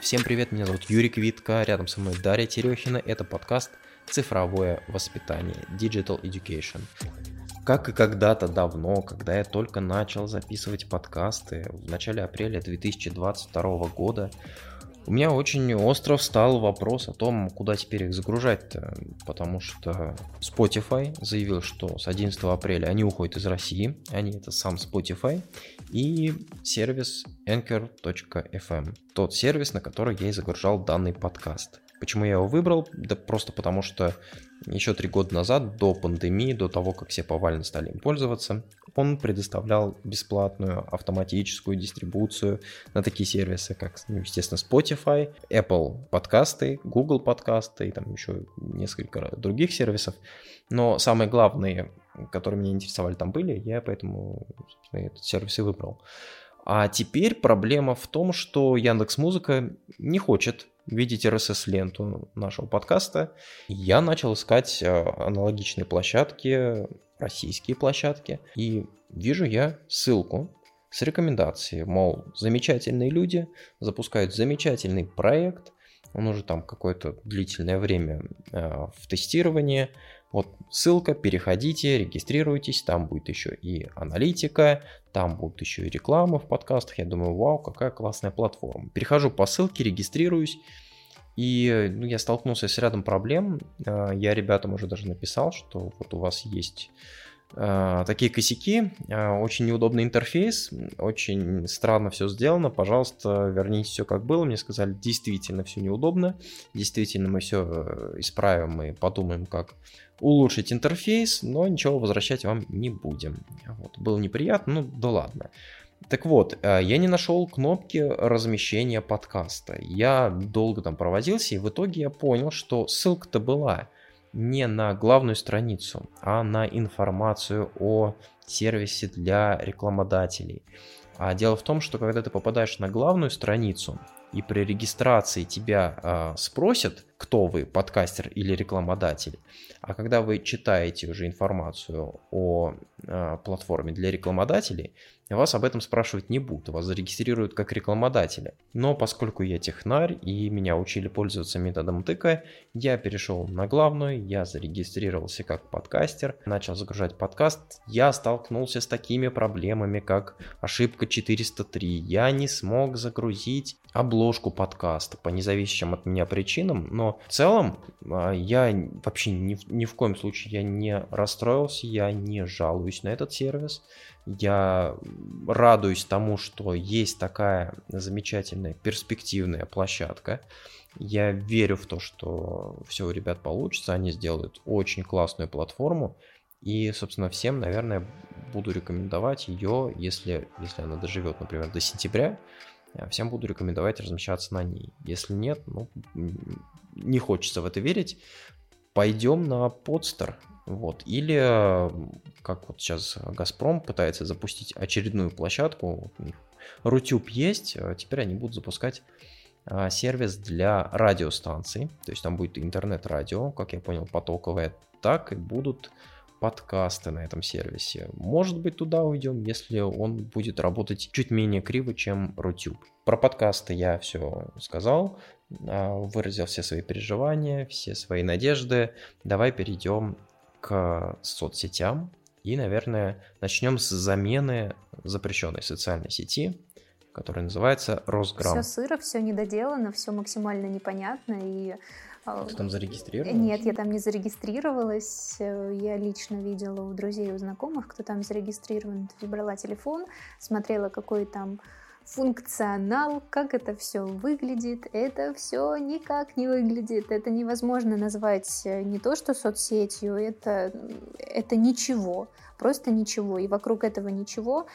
Всем привет, меня зовут Юрий Квитко, рядом со мной Дарья Терехина. Это подкаст «Цифровое воспитание» Digital Education. Как и когда-то давно, когда я только начал записывать подкасты в начале апреля 2022 года, у меня очень остро встал вопрос о том, куда теперь их загружать потому что Spotify заявил, что с 11 апреля они уходят из России, они это сам Spotify, и сервис anchor.fm, тот сервис, на который я и загружал данный подкаст. Почему я его выбрал? Да просто потому что еще три года назад, до пандемии, до того, как все повально стали им пользоваться, он предоставлял бесплатную автоматическую дистрибуцию на такие сервисы, как, ну, естественно, Spotify, Apple подкасты, Google подкасты и там еще несколько других сервисов. Но самые главные, которые меня интересовали, там были, я поэтому этот сервис и выбрал. А теперь проблема в том, что Яндекс Музыка не хочет видеть RSS-ленту нашего подкаста. Я начал искать э, аналогичные площадки, российские площадки, и вижу я ссылку с рекомендацией, мол, замечательные люди запускают замечательный проект, он уже там какое-то длительное время э, в тестировании, вот ссылка, переходите, регистрируйтесь, там будет еще и аналитика, там будет еще и реклама в подкастах. Я думаю, вау, какая классная платформа. Перехожу по ссылке, регистрируюсь, и ну, я столкнулся с рядом проблем. А, я ребятам уже даже написал, что вот у вас есть а, такие косяки, а, очень неудобный интерфейс, очень странно все сделано, пожалуйста, верните все как было. Мне сказали, действительно все неудобно, действительно мы все э, исправим и подумаем, как улучшить интерфейс, но ничего возвращать вам не будем. Вот. Было неприятно, ну да ладно. Так вот, э, я не нашел кнопки размещения подкаста. Я долго там проводился, и в итоге я понял, что ссылка-то была не на главную страницу, а на информацию о сервисе для рекламодателей. А дело в том, что когда ты попадаешь на главную страницу, и при регистрации тебя э, спросят, кто вы, подкастер или рекламодатель, а когда вы читаете уже информацию о э, платформе для рекламодателей, вас об этом спрашивать не будут, вас зарегистрируют как рекламодателя. Но поскольку я технарь и меня учили пользоваться методом тыка, я перешел на главную, я зарегистрировался как подкастер, начал загружать подкаст, я столкнулся с такими проблемами, как ошибка 403, я не смог загрузить обложку подкаста по независящим от меня причинам, но в целом а, я вообще ни, ни в коем случае я не расстроился, я не жалуюсь на этот сервис, я радуюсь тому, что есть такая замечательная перспективная площадка. Я верю в то, что все у ребят получится, они сделают очень классную платформу. И, собственно, всем, наверное, буду рекомендовать ее, если, если она доживет, например, до сентября, всем буду рекомендовать размещаться на ней. Если нет, ну, не хочется в это верить, пойдем на подстер. Вот. Или, как вот сейчас Газпром пытается запустить очередную площадку, Рутюб есть, а теперь они будут запускать а, сервис для радиостанций, то есть там будет интернет-радио, как я понял, потоковое, так и будут подкасты на этом сервисе. Может быть, туда уйдем, если он будет работать чуть менее криво, чем Рутюб. Про подкасты я все сказал, выразил все свои переживания, все свои надежды. Давай перейдем к соцсетям. И, наверное, начнем с замены запрещенной социальной сети, которая называется Росграм. Все сыро, все недоделано, все максимально непонятно. И а, ты там зарегистрировалась? Нет, я там не зарегистрировалась. Я лично видела у друзей у знакомых, кто там зарегистрирован. Брала телефон, смотрела, какой там функционал, как это все выглядит. Это все никак не выглядит. Это невозможно назвать э, не то что соцсетью, это, это ничего, просто ничего. И вокруг этого ничего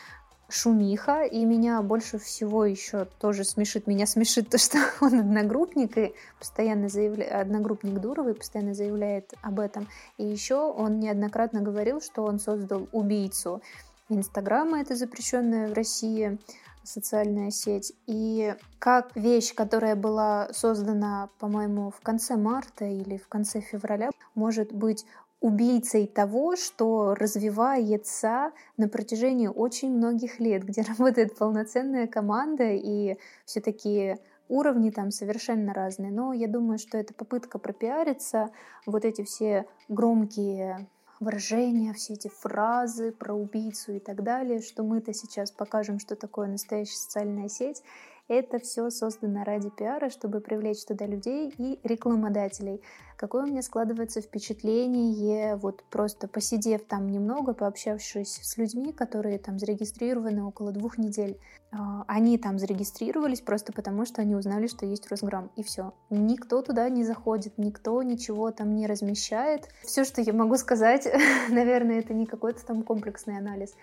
шумиха, и меня больше всего еще тоже смешит, меня смешит то, что он одногруппник, и постоянно заявляет, одногруппник Дуровой постоянно заявляет об этом. И еще он неоднократно говорил, что он создал убийцу Инстаграма, это запрещенная в России социальная сеть, и как вещь, которая была создана, по-моему, в конце марта или в конце февраля, может быть убийцей того, что развивается на протяжении очень многих лет, где работает полноценная команда, и все-таки уровни там совершенно разные, но я думаю, что это попытка пропиариться, вот эти все громкие выражения, все эти фразы про убийцу и так далее, что мы-то сейчас покажем, что такое настоящая социальная сеть, это все создано ради пиара, чтобы привлечь туда людей и рекламодателей. Какое у меня складывается впечатление, вот просто посидев там немного, пообщавшись с людьми, которые там зарегистрированы около двух недель, а, они там зарегистрировались просто потому, что они узнали, что есть Росграм, и все. Никто туда не заходит, никто ничего там не размещает. Все, что я могу сказать, наверное, это не какой-то там комплексный анализ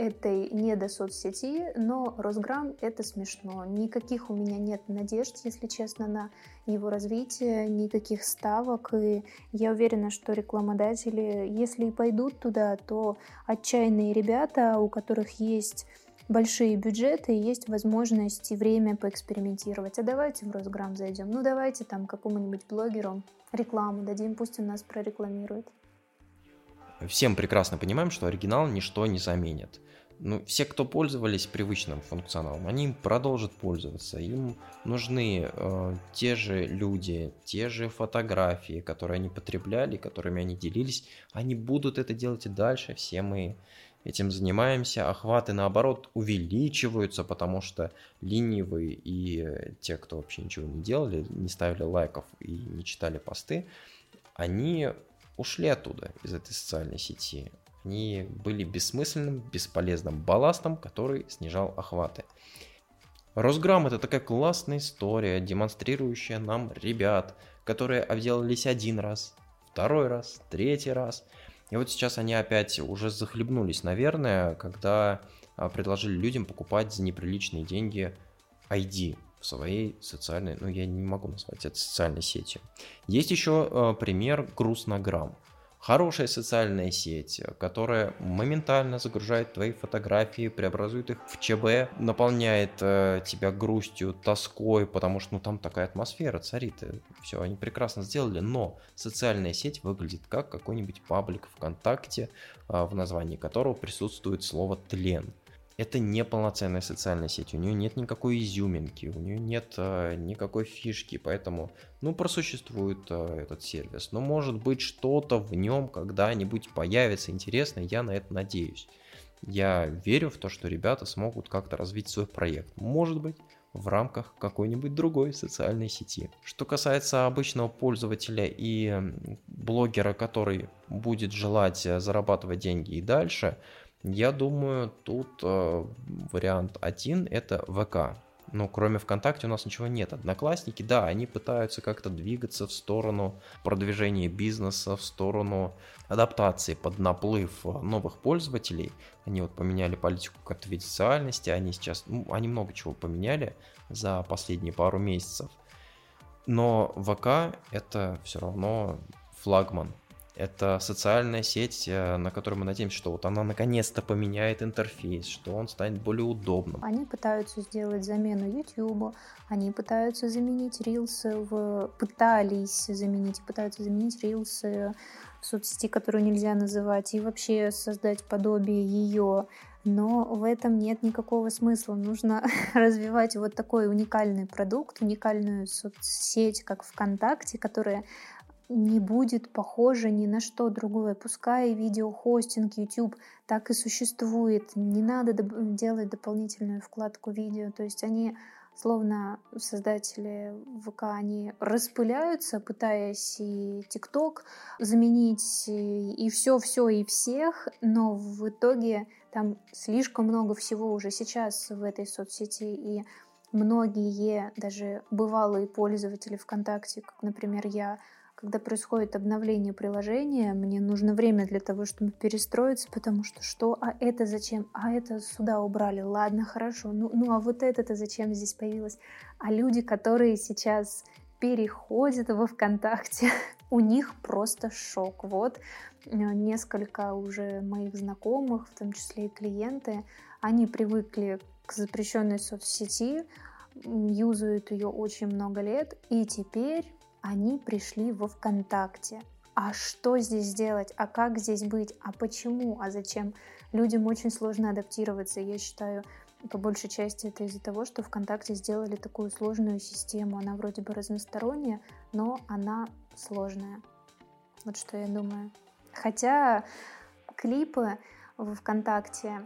этой не до соцсети, но Росграм — это смешно. Никаких у меня нет надежд, если честно, на его развитие, никаких ставок, и я уверена, что рекламодатели, если и пойдут туда, то отчаянные ребята, у которых есть большие бюджеты, есть возможность и время поэкспериментировать. А давайте в Росграм зайдем. Ну давайте там какому-нибудь блогеру рекламу дадим, пусть он нас прорекламирует. Всем прекрасно понимаем, что оригинал ничто не заменит ну, все, кто пользовались привычным функционалом, они продолжат пользоваться. Им нужны э, те же люди, те же фотографии, которые они потребляли, которыми они делились. Они будут это делать и дальше. Все мы этим занимаемся. Охваты, наоборот, увеличиваются, потому что ленивые и те, кто вообще ничего не делали, не ставили лайков и не читали посты, они ушли оттуда, из этой социальной сети. Они были бессмысленным, бесполезным балластом, который снижал охваты. Росграм это такая классная история, демонстрирующая нам ребят, которые обделались один раз, второй раз, третий раз. И вот сейчас они опять уже захлебнулись, наверное, когда а, предложили людям покупать за неприличные деньги ID в своей социальной, ну я не могу назвать это социальной сетью. Есть еще э, пример Грустнограмм. Хорошая социальная сеть, которая моментально загружает твои фотографии, преобразует их в ЧБ, наполняет э, тебя грустью, тоской, потому что ну, там такая атмосфера царит. Все, они прекрасно сделали, но социальная сеть выглядит как какой-нибудь паблик ВКонтакте, э, в названии которого присутствует слово «тлен» это не полноценная социальная сеть, у нее нет никакой изюминки, у нее нет э, никакой фишки, поэтому, ну, просуществует э, этот сервис. Но может быть что-то в нем когда-нибудь появится интересное, я на это надеюсь. Я верю в то, что ребята смогут как-то развить свой проект. Может быть, в рамках какой-нибудь другой социальной сети. Что касается обычного пользователя и блогера, который будет желать э, зарабатывать деньги и дальше, я думаю, тут э, вариант один это ВК. Но кроме ВКонтакте у нас ничего нет. Одноклассники, да, они пытаются как-то двигаться в сторону продвижения бизнеса, в сторону адаптации под наплыв новых пользователей. Они вот поменяли политику конфиденциальности, они сейчас, ну, они много чего поменяли за последние пару месяцев. Но ВК это все равно флагман это социальная сеть, э, на которой мы надеемся, что вот она наконец-то поменяет интерфейс, что он станет более удобным. Они пытаются сделать замену YouTube, они пытаются заменить Reels, в... пытались заменить, пытаются заменить Reels в соцсети, которую нельзя называть, и вообще создать подобие ее. Но в этом нет никакого смысла. Нужно развивать вот такой уникальный продукт, уникальную соцсеть, как ВКонтакте, которая не будет похоже ни на что другое. Пускай видеохостинг YouTube так и существует. Не надо делать дополнительную вкладку видео. То есть они словно создатели ВК, они распыляются, пытаясь и ТикТок заменить, и все-все, и всех, но в итоге там слишком много всего уже сейчас в этой соцсети, и многие даже бывалые пользователи ВКонтакте, как, например, я, когда происходит обновление приложения, мне нужно время для того, чтобы перестроиться, потому что что, а это зачем, а это сюда убрали, ладно, хорошо, ну, ну а вот это-то зачем здесь появилось? А люди, которые сейчас переходят во ВКонтакте, у них просто шок. Вот э, несколько уже моих знакомых, в том числе и клиенты, они привыкли к запрещенной соцсети, юзают ее очень много лет, и теперь они пришли во ВКонтакте. А что здесь сделать? А как здесь быть? А почему? А зачем? Людям очень сложно адаптироваться. Я считаю, По большей части это из-за того, что ВКонтакте сделали такую сложную систему. Она вроде бы разносторонняя, но она сложная. Вот что я думаю. Хотя клипы в ВКонтакте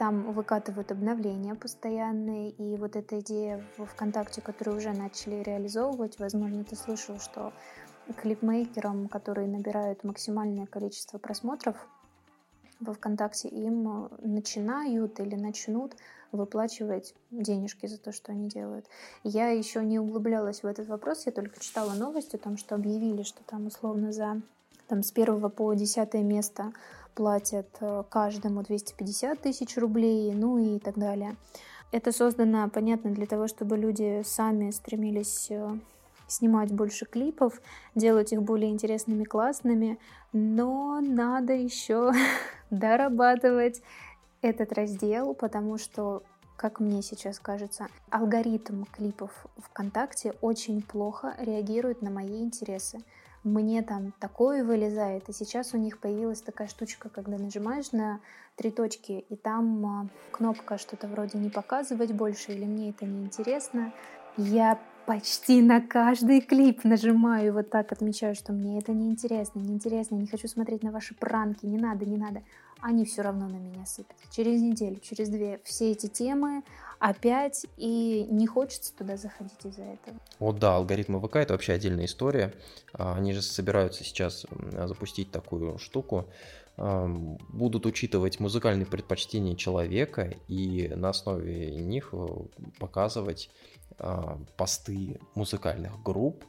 там выкатывают обновления постоянные, и вот эта идея в ВКонтакте, которую уже начали реализовывать, возможно, ты слышал, что клипмейкерам, которые набирают максимальное количество просмотров во ВКонтакте, им начинают или начнут выплачивать денежки за то, что они делают. Я еще не углублялась в этот вопрос, я только читала новость о том, что объявили, что там условно за там, с первого по десятое место платят э, каждому 250 тысяч рублей, ну и так далее. Это создано, понятно, для того, чтобы люди сами стремились э, снимать больше клипов, делать их более интересными, классными, но надо еще дорабатывать этот раздел, потому что, как мне сейчас кажется, алгоритм клипов ВКонтакте очень плохо реагирует на мои интересы. Мне там такое вылезает, и сейчас у них появилась такая штучка, когда нажимаешь на три точки, и там а, кнопка что-то вроде не показывать больше, или мне это не интересно. Я почти на каждый клип нажимаю, вот так отмечаю, что мне это неинтересно, неинтересно, не хочу смотреть на ваши пранки, не надо, не надо. Они все равно на меня сыпят. Через неделю, через две все эти темы опять, и не хочется туда заходить из-за этого. Вот да, алгоритмы ВК это вообще отдельная история. А, они же собираются сейчас запустить такую штуку, будут учитывать музыкальные предпочтения человека и на основе них э, показывать а, посты музыкальных групп,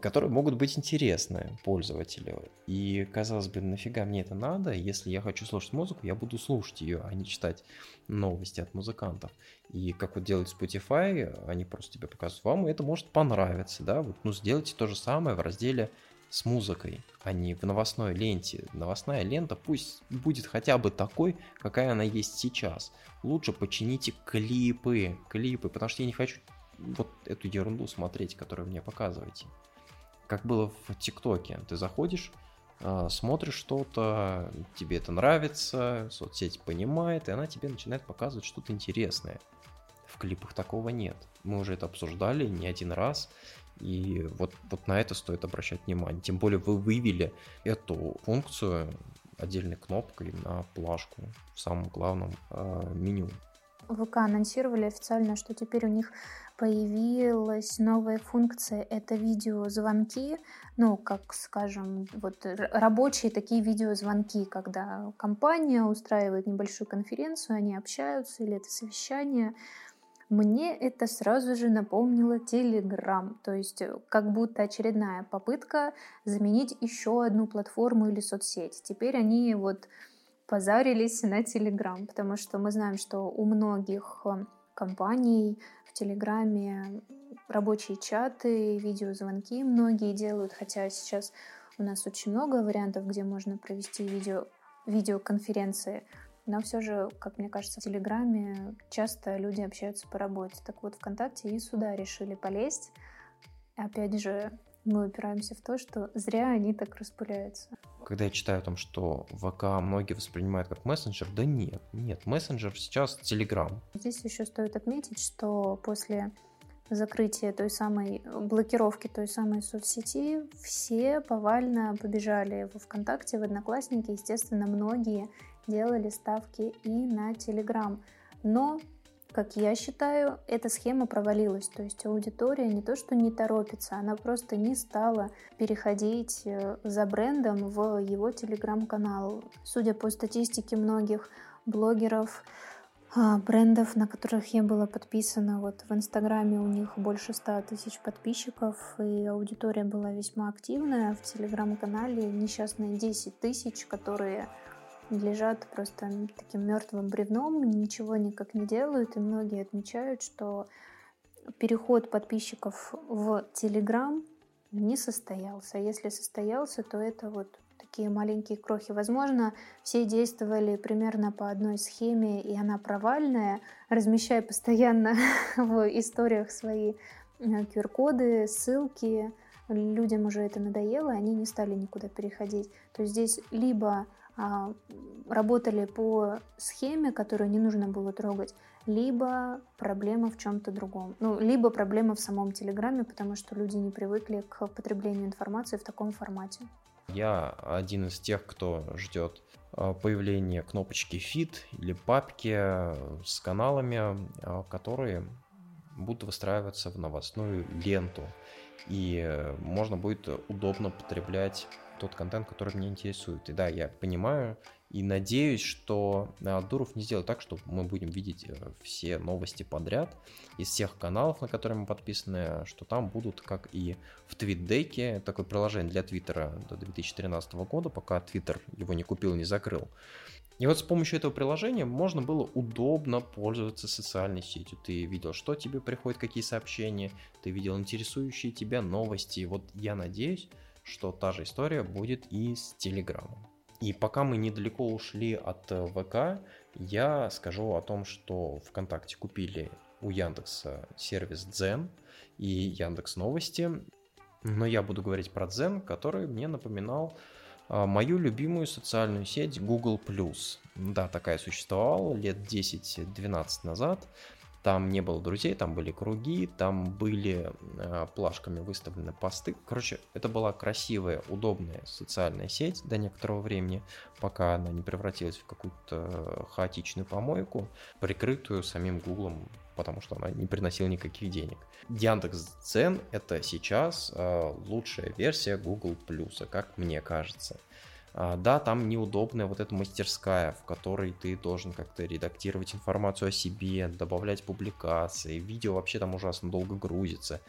которые могут быть интересны пользователю. И, казалось бы, нафига мне это надо? Если я хочу слушать музыку, я буду слушать ее, а не читать новости от музыкантов. И как вот делает Spotify, они просто тебе показывают, вам это может понравиться, да, вот, ну, сделайте то же самое в разделе с музыкой, а не в новостной ленте. Новостная лента пусть будет хотя бы такой, какая она есть сейчас. Лучше почините клипы, клипы, потому что я не хочу вот эту ерунду смотреть, которую мне показываете. Как было в ТикТоке. Ты заходишь, а, смотришь что-то, тебе это нравится, соцсеть понимает, и она тебе начинает показывать что-то интересное. В клипах такого нет. Мы уже это обсуждали не один раз, и вот, вот на это стоит обращать внимание. Тем более вы вывели эту функцию отдельной кнопкой на плашку в самом главном э, меню. ВК анонсировали официально, что теперь у них появилась новая функция, это видеозвонки, ну, как, скажем, вот рабочие такие видеозвонки, когда компания устраивает небольшую конференцию, они общаются, или это совещание, мне это сразу же напомнило Telegram, то есть э, как будто очередная попытка заменить еще одну платформу или соцсеть. Теперь они вот позарились на Telegram, потому что мы знаем, что у многих э, компаний в Телеграме рабочие чаты, видеозвонки многие делают, хотя сейчас у нас очень много вариантов, где можно провести видео, видеоконференции. Но все же, как мне кажется, в Телеграме часто люди общаются по работе. Так вот, ВКонтакте и сюда решили полезть. Опять же, мы упираемся в то, что зря они так распыляются. Когда я читаю о том, что ВК многие воспринимают как мессенджер, да нет, нет, мессенджер сейчас Телеграм. Здесь еще стоит отметить, что после закрытия той самой блокировки той самой соцсети все повально побежали в ВКонтакте, в Одноклассники. Естественно, многие делали ставки и на Телеграм. Но, как я считаю, эта схема провалилась. То есть аудитория не то, что не торопится, она просто не стала переходить э, за брендом в его Телеграм-канал. Судя по статистике многих блогеров, а, брендов, на которых я была подписана. Вот в Инстаграме у них больше 100 тысяч подписчиков, и аудитория была весьма активная. В Телеграм-канале несчастные 10 тысяч, которые лежат просто таким мертвым бревном, ничего никак не делают, и многие отмечают, что переход подписчиков в Телеграм не состоялся. А если состоялся, то это вот такие маленькие крохи. Возможно, все действовали примерно по одной схеме, и она провальная, размещая постоянно в историях свои QR-коды, э, ссылки. Людям уже это надоело, они не стали никуда переходить. То есть здесь либо работали по схеме, которую не нужно было трогать, либо проблема в чем-то другом. Ну, либо проблема в самом Телеграме, потому что люди не привыкли к потреблению информации в таком формате. Я один из тех, кто ждет а, появления кнопочки Feed или папки с каналами, а, которые будут выстраиваться в новостную ленту. И можно будет удобно потреблять тот контент, который меня интересует. И да, я понимаю и надеюсь, что Дуров не сделает так, что мы будем видеть э, все новости подряд из всех каналов, на которые мы подписаны, что там будут, как и в TweetDeck, такое приложение для Твиттера до 2013 года, пока Твиттер его не купил, не закрыл. И вот с помощью этого приложения можно было удобно пользоваться социальной сетью. Ты видел, что тебе приходит, какие сообщения, ты видел интересующие тебя новости. Вот я надеюсь, что та же история будет и с Телеграмом. И пока мы недалеко ушли от э, ВК, я скажу о том, что ВКонтакте купили у Яндекса сервис Дзен и Яндекс Новости. Но я буду говорить про Дзен, который мне напоминал а, мою любимую социальную сеть Google+. Да, такая существовала лет 10-12 назад. Там не было друзей, там были круги, там были э, плашками выставлены посты. Короче, это была красивая, удобная социальная сеть до некоторого времени, пока она не превратилась в какую-то хаотичную помойку, прикрытую самим Гуглом, потому что она не приносила никаких денег. Яндекс Дзен это сейчас э, лучшая версия Google Плюса, как мне кажется. А, да, там неудобная вот эта мастерская, в которой ты должен как-то редактировать информацию о себе, добавлять публикации, видео вообще там ужасно долго грузится.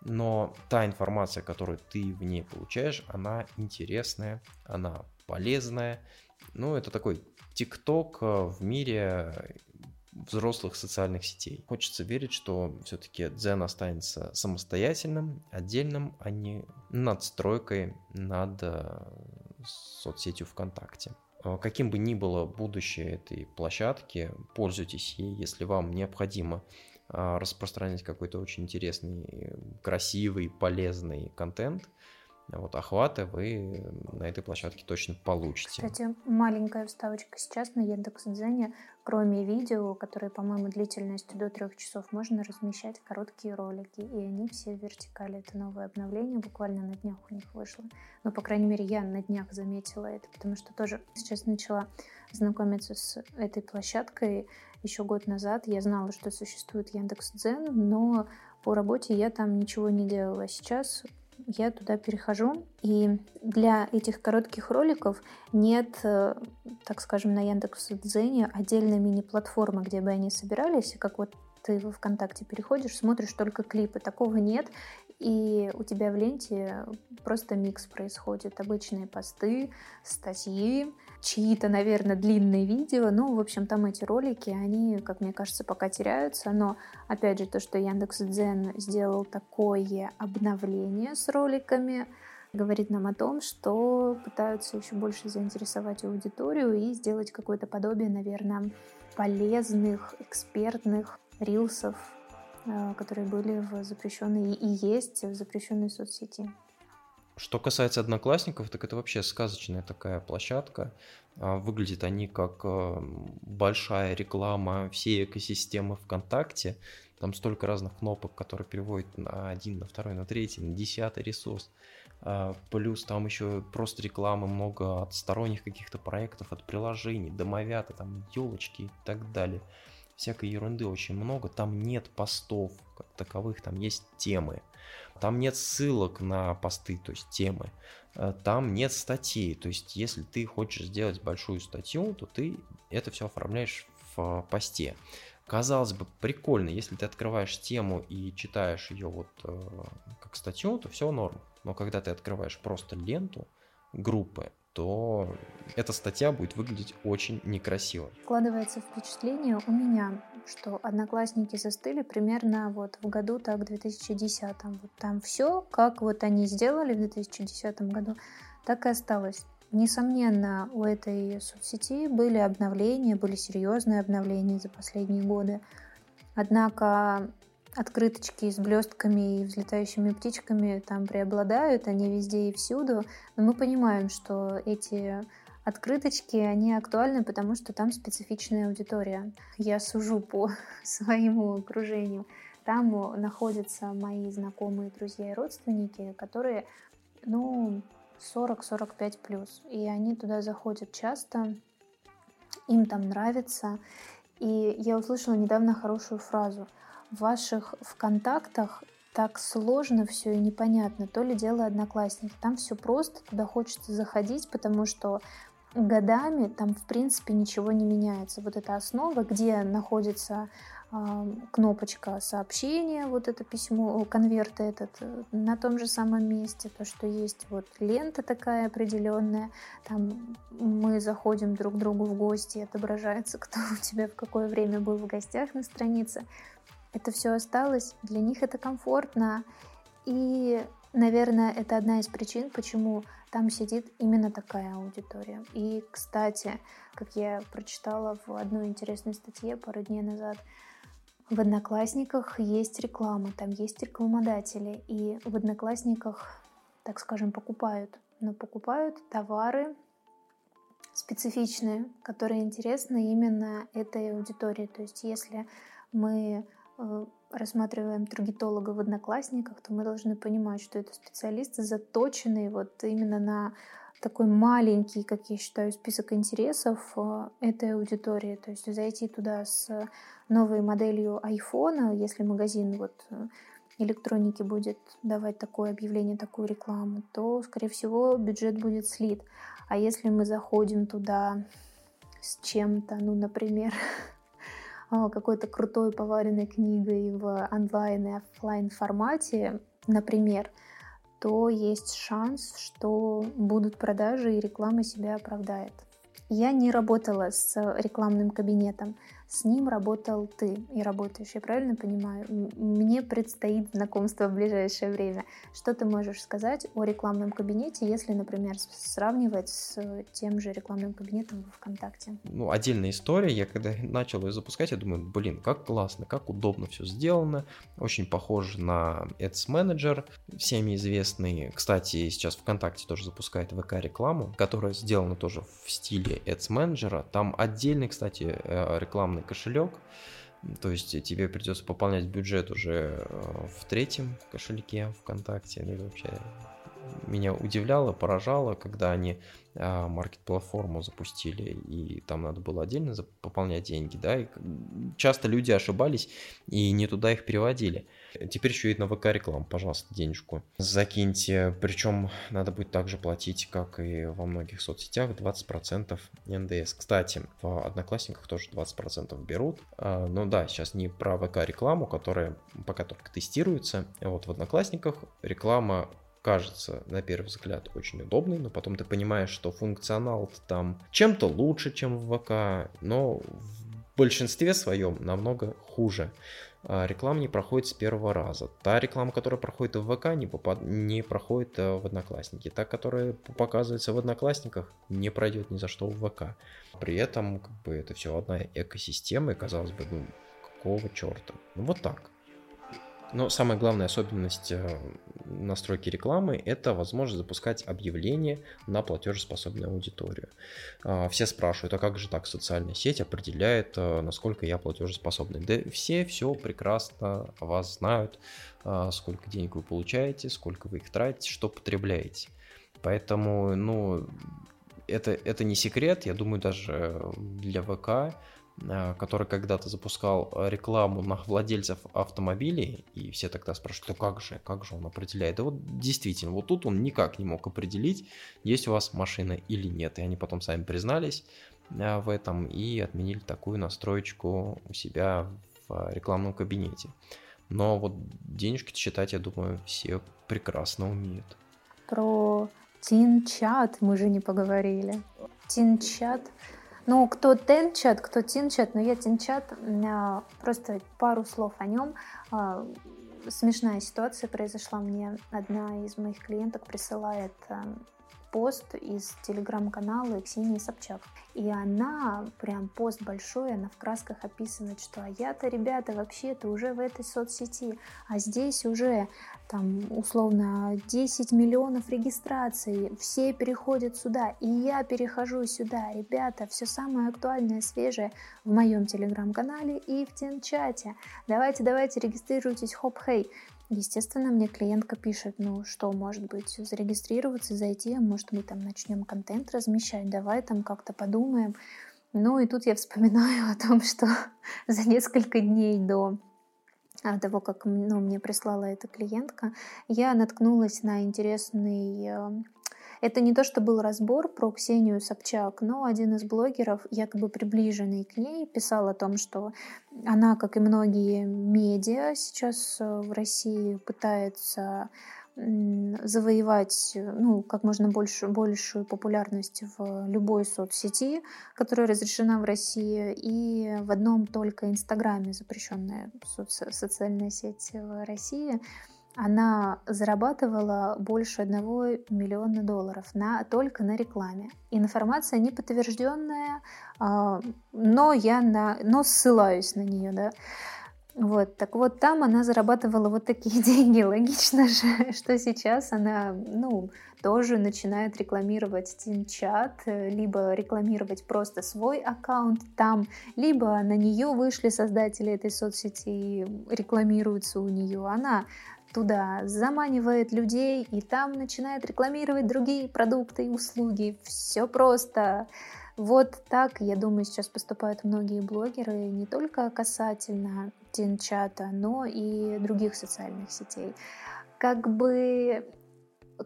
Но та информация, которую ты в ней получаешь, она интересная, она полезная. Ну, это такой ТикТок э, в мире взрослых социальных сетей. Хочется верить, что все-таки Дзен останется самостоятельным, отдельным, а не надстройкой над э, соцсетью ВКонтакте. А, каким бы ни было будущее этой площадки, пользуйтесь ей, если вам необходимо а, распространять какой-то очень интересный, красивый, полезный контент – вот охваты вы на этой площадке точно получите. Кстати, маленькая вставочка сейчас на Яндекс.Дзене, кроме видео, которые, по-моему, длительностью до трех часов, можно размещать короткие ролики, и они все в вертикали. Это новое обновление, буквально на днях у них вышло. Но, по крайней мере, я на днях заметила это, потому что тоже сейчас начала знакомиться с этой площадкой. Еще год назад я знала, что существует Яндекс.Дзен, но по работе я там ничего не делала. Сейчас я туда перехожу. И для этих коротких роликов нет, э, так скажем, на Яндекс.Дзене отдельной мини-платформы, где бы они собирались, как вот ты в ВКонтакте переходишь, смотришь только клипы. Такого нет. И у тебя в ленте просто микс происходит. Обычные посты, статьи, чьи-то, наверное, длинные видео. Ну, в общем, там эти ролики, они, как мне кажется, пока теряются. Но, опять же, то, что Яндекс.Дзен сделал такое обновление с роликами, говорит нам о том, что пытаются еще больше заинтересовать аудиторию и сделать какое-то подобие, наверное, полезных, экспертных рилсов, которые были в запрещенной и есть в запрещенной соцсети. Что касается одноклассников, так это вообще сказочная такая площадка. А, выглядят они как э, большая реклама всей экосистемы ВКонтакте. Там столько разных кнопок, которые переводят на один, на второй, на третий, на десятый ресурс. А, плюс там еще просто рекламы много от сторонних каких-то проектов, от приложений, домовята, там елочки и так далее всякой ерунды очень много. Там нет постов как таковых, там есть темы. Там нет ссылок на посты, то есть темы. Э, там нет статей. То есть, если ты хочешь сделать большую статью, то ты это все оформляешь в посте. Казалось бы, прикольно, если ты открываешь тему и читаешь ее вот э, как статью, то все норм. Но когда ты открываешь просто ленту группы, то эта статья будет выглядеть очень некрасиво. Складывается впечатление у меня, что одноклассники застыли примерно вот в году так 2010. Вот там все, как вот они сделали в 2010 году, так и осталось. Несомненно, у этой соцсети были обновления, были серьезные обновления за последние годы. Однако открыточки с блестками и взлетающими птичками там преобладают, они везде и всюду. Но мы понимаем, что эти Открыточки, они актуальны, потому что там специфичная аудитория. Я сужу по своему окружению. Там находятся мои знакомые, друзья и родственники, которые, ну, 40-45 плюс. И они туда заходят часто, им там нравится. И я услышала недавно хорошую фразу. В ваших ВКонтактах так сложно все и непонятно. То ли дело одноклассники. Там все просто, туда хочется заходить, потому что годами там, в принципе, ничего не меняется. Вот эта основа, где находится кнопочка сообщения, вот это письмо, конверт этот э, на том же самом месте, то, что есть вот лента такая определенная, там мы заходим друг к другу в гости, отображается, кто у тебя в какое время был в гостях на странице. Это все осталось, для них это комфортно, и, наверное, это одна из причин, почему там сидит именно такая аудитория. И, кстати, как я прочитала в одной интересной статье пару дней назад, в Одноклассниках есть реклама, там есть рекламодатели, и в Одноклассниках, так скажем, покупают, но покупают товары специфичные, которые интересны именно этой аудитории. То есть если мы рассматриваем таргетолога в Одноклассниках, то мы должны понимать, что это специалисты, заточенные вот именно на такой маленький, как я считаю, список интересов э, этой аудитории. То есть зайти туда с новой моделью iPhone, если магазин вот э, электроники будет давать такое объявление, такую рекламу, то, скорее всего, бюджет будет слит. А если мы заходим туда с чем-то, ну, например, какой-то крутой поваренной книгой в онлайн и офлайн формате, например, то есть шанс, что будут продажи и реклама себя оправдает. Я не работала с рекламным кабинетом, с ним работал ты и работаешь, я правильно понимаю? Мне предстоит знакомство в ближайшее время. Что ты можешь сказать о рекламном кабинете, если, например, сравнивать с тем же рекламным кабинетом в ВКонтакте? Ну, отдельная история. Я когда начал ее запускать, я думаю, блин, как классно, как удобно все сделано. Очень похоже на Ads Manager, всеми известный. Кстати, сейчас ВКонтакте тоже запускает ВК-рекламу, которая сделана тоже в стиле Ads Manager. Там отдельный, кстати, э, рекламный рекламный кошелек. То есть тебе придется пополнять бюджет уже э, в третьем кошельке ВКонтакте. Ну, вообще меня удивляло, поражало, когда они а, маркет-платформу запустили, и там надо было отдельно пополнять деньги, да, и часто люди ошибались и не туда их переводили. Теперь еще и на ВК рекламу, пожалуйста, денежку закиньте. Причем надо будет также платить, как и во многих соцсетях, 20% НДС. Кстати, в Одноклассниках тоже 20% берут. А, но да, сейчас не про ВК рекламу, которая пока только тестируется. Вот в Одноклассниках реклама кажется на первый взгляд очень удобный, но потом ты понимаешь, что функционал там чем-то лучше, чем в ВК, но в большинстве своем намного хуже. А, реклама не проходит с первого раза. Та реклама, которая проходит в ВК, не, попад... не проходит э, в Одноклассники. Та, которая показывается в Одноклассниках, не пройдет ни за что в ВК. При этом как бы, это все одна экосистема, и казалось бы, ну какого черта? Ну вот так. Но самая главная особенность э, настройки рекламы – это возможность запускать объявления на платежеспособную аудиторию. А, все спрашивают, а как же так социальная сеть определяет, э, насколько я платежеспособный? Да все все прекрасно вас знают, а, сколько денег вы получаете, сколько вы их тратите, что потребляете. Поэтому, ну, это, это не секрет, я думаю, даже для ВК Э, который когда-то запускал рекламу на владельцев автомобилей, и все тогда спрашивают, ну как же, как же он определяет? И вот действительно, вот тут он никак не мог определить, есть у вас машина или нет. И они потом сами признались э, в этом и отменили такую настроечку у себя в рекламном кабинете. Но вот денежки считать, я думаю, все прекрасно умеют. Про Тинчат мы же не поговорили. Тинчат ну, кто Тенчат, кто Тинчат, но я Тинчат, просто пару слов о нем. А, смешная ситуация произошла мне. Одна из моих клиенток присылает а, пост из телеграм-канала Ксении Собчак. И она, прям пост большой, она в красках описывает, что а я-то, ребята, вообще-то уже в этой соцсети, а здесь уже там условно 10 миллионов регистраций, все переходят сюда, и я перехожу сюда. Ребята, все самое актуальное, свежее в моем телеграм-канале и в Тин-чате. Давайте, давайте, регистрируйтесь, хоп-хей. Естественно, мне клиентка пишет, ну что, может быть, зарегистрироваться, зайти, а может мы там начнем контент размещать, давай там как-то подумаем. Ну и тут я вспоминаю о том, что за несколько дней до а, того, как ну, мне прислала эта клиентка, я наткнулась на интересный э, это не то, что был разбор про Ксению Собчак, но один из блогеров, якобы приближенный к ней, писал о том, что она, как и многие медиа сейчас э, в России, пытается завоевать ну, как можно больше, большую популярность в любой соцсети, которая разрешена в России, и в одном только Инстаграме запрещенная соци- социальная сеть в России – она зарабатывала больше одного миллиона долларов на, только на рекламе. Информация не подтвержденная, а, но я на, но ссылаюсь на нее, да. Вот, так вот, там она зарабатывала вот такие деньги. Логично же, что сейчас она, ну, тоже начинает рекламировать Тинчат, либо рекламировать просто свой аккаунт там, либо на нее вышли создатели этой соцсети и рекламируются у нее. Она туда, заманивает людей и там начинает рекламировать другие продукты и услуги. Все просто. Вот так, я думаю, сейчас поступают многие блогеры не только касательно Тинчата, но и других социальных сетей. Как бы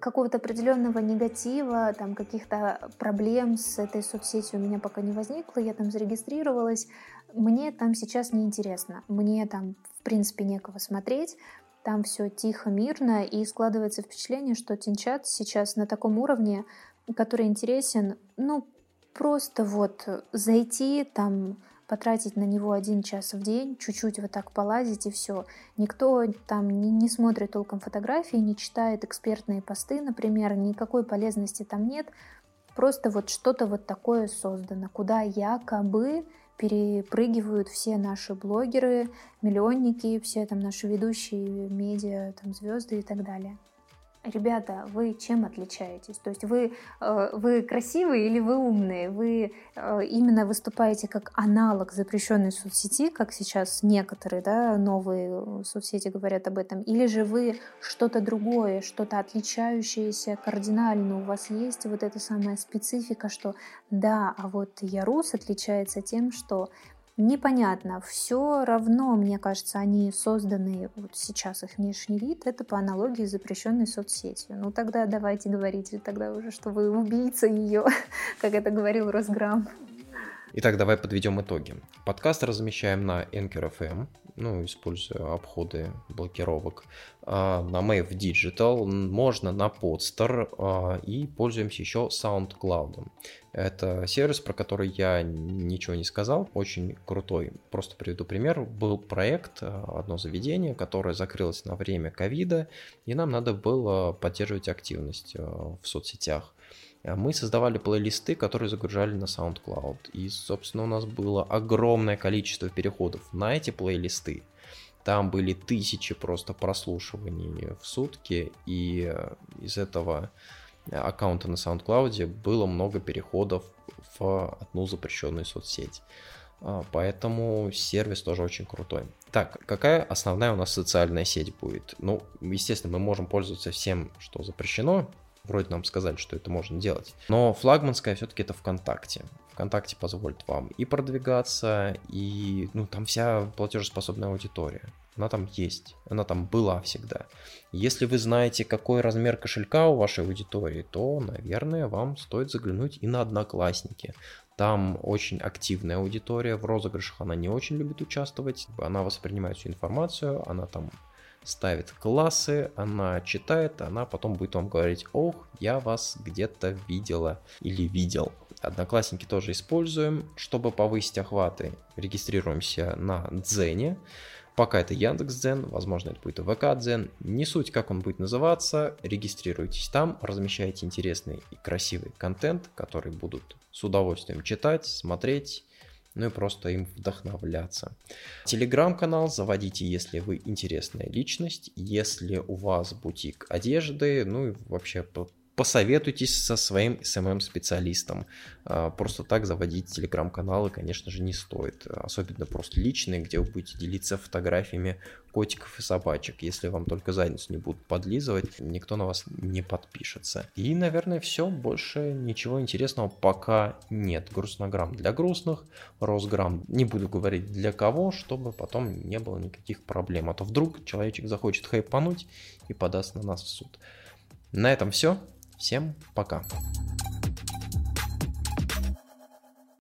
какого-то определенного негатива, там каких-то проблем с этой соцсетью у меня пока не возникло, я там зарегистрировалась, мне там сейчас не интересно, мне там в принципе некого смотреть, там все тихо, мирно, и складывается впечатление, что Тинчат сейчас на таком уровне, который интересен, ну, просто вот зайти, там, потратить на него один час в день, чуть-чуть вот так полазить и все. Никто там не, не смотрит толком фотографии, не читает экспертные посты, например, никакой полезности там нет. Просто вот что-то вот такое создано, куда якобы перепрыгивают все наши блогеры, миллионники, все там наши ведущие медиа, там звезды и так далее. Ребята, вы чем отличаетесь? То есть вы, э, вы красивые или вы умные? Вы э, именно выступаете как аналог запрещенной соцсети, как сейчас некоторые да, новые соцсети говорят об этом, или же вы что-то другое, что-то отличающееся кардинально? У вас есть вот эта самая специфика, что да, а вот Ярус отличается тем, что непонятно. Все равно, мне кажется, они созданы, вот сейчас их внешний вид, это по аналогии с запрещенной соцсетью. Ну тогда давайте говорите тогда уже, что вы убийца ее, как это говорил Росграм. Итак, давай подведем итоги. Подкаст размещаем на Anchor FM, ну, используя обходы блокировок, а, на Mave Digital, можно на Podster а, и пользуемся еще SoundCloud. Это сервис, про который я ничего не сказал, очень крутой. Просто приведу пример. Был проект, а, одно заведение, которое закрылось на время ковида, и нам надо было поддерживать активность в соцсетях мы создавали плейлисты, которые загружали на SoundCloud. И, собственно, у нас было огромное количество переходов на эти плейлисты. Там были тысячи просто прослушиваний в сутки, и э, из этого аккаунта на SoundCloud было много переходов в одну запрещенную соцсеть. А, поэтому сервис тоже очень крутой. Так, какая основная у нас социальная сеть будет? Ну, естественно, мы можем пользоваться всем, что запрещено, Вроде нам сказали, что это можно делать. Но флагманская все-таки это ВКонтакте. ВКонтакте позволит вам и продвигаться, и ну, там вся платежеспособная аудитория. Она там есть, она там была всегда. Если вы знаете, какой размер кошелька у вашей аудитории, то, наверное, вам стоит заглянуть и на Одноклассники. Там очень активная аудитория, в розыгрышах она не очень любит участвовать, она воспринимает всю информацию, она там ставит классы, она читает, она потом будет вам говорить, ох, я вас где-то видела или видел. Одноклассники тоже используем, чтобы повысить охваты. Регистрируемся на Дзене. Пока это Яндекс.Дзен, возможно, это будет и ВК-Дзен. Не суть, как он будет называться. Регистрируйтесь там, размещайте интересный и красивый контент, который будут с удовольствием читать, смотреть, ну и просто им вдохновляться. Телеграм-канал заводите, если вы интересная личность, если у вас бутик одежды, ну и вообще посоветуйтесь со своим SMM-специалистом. А, просто так заводить телеграм-каналы, конечно же, не стоит. Особенно просто личные, где вы будете делиться фотографиями котиков и собачек. Если вам только задницу не будут подлизывать, никто на вас не подпишется. И, наверное, все. Больше ничего интересного пока нет. Грустнограмм для грустных, Росграмм не буду говорить для кого, чтобы потом не было никаких проблем. А то вдруг человечек захочет хайпануть и подаст на нас в суд. На этом все. Всем пока.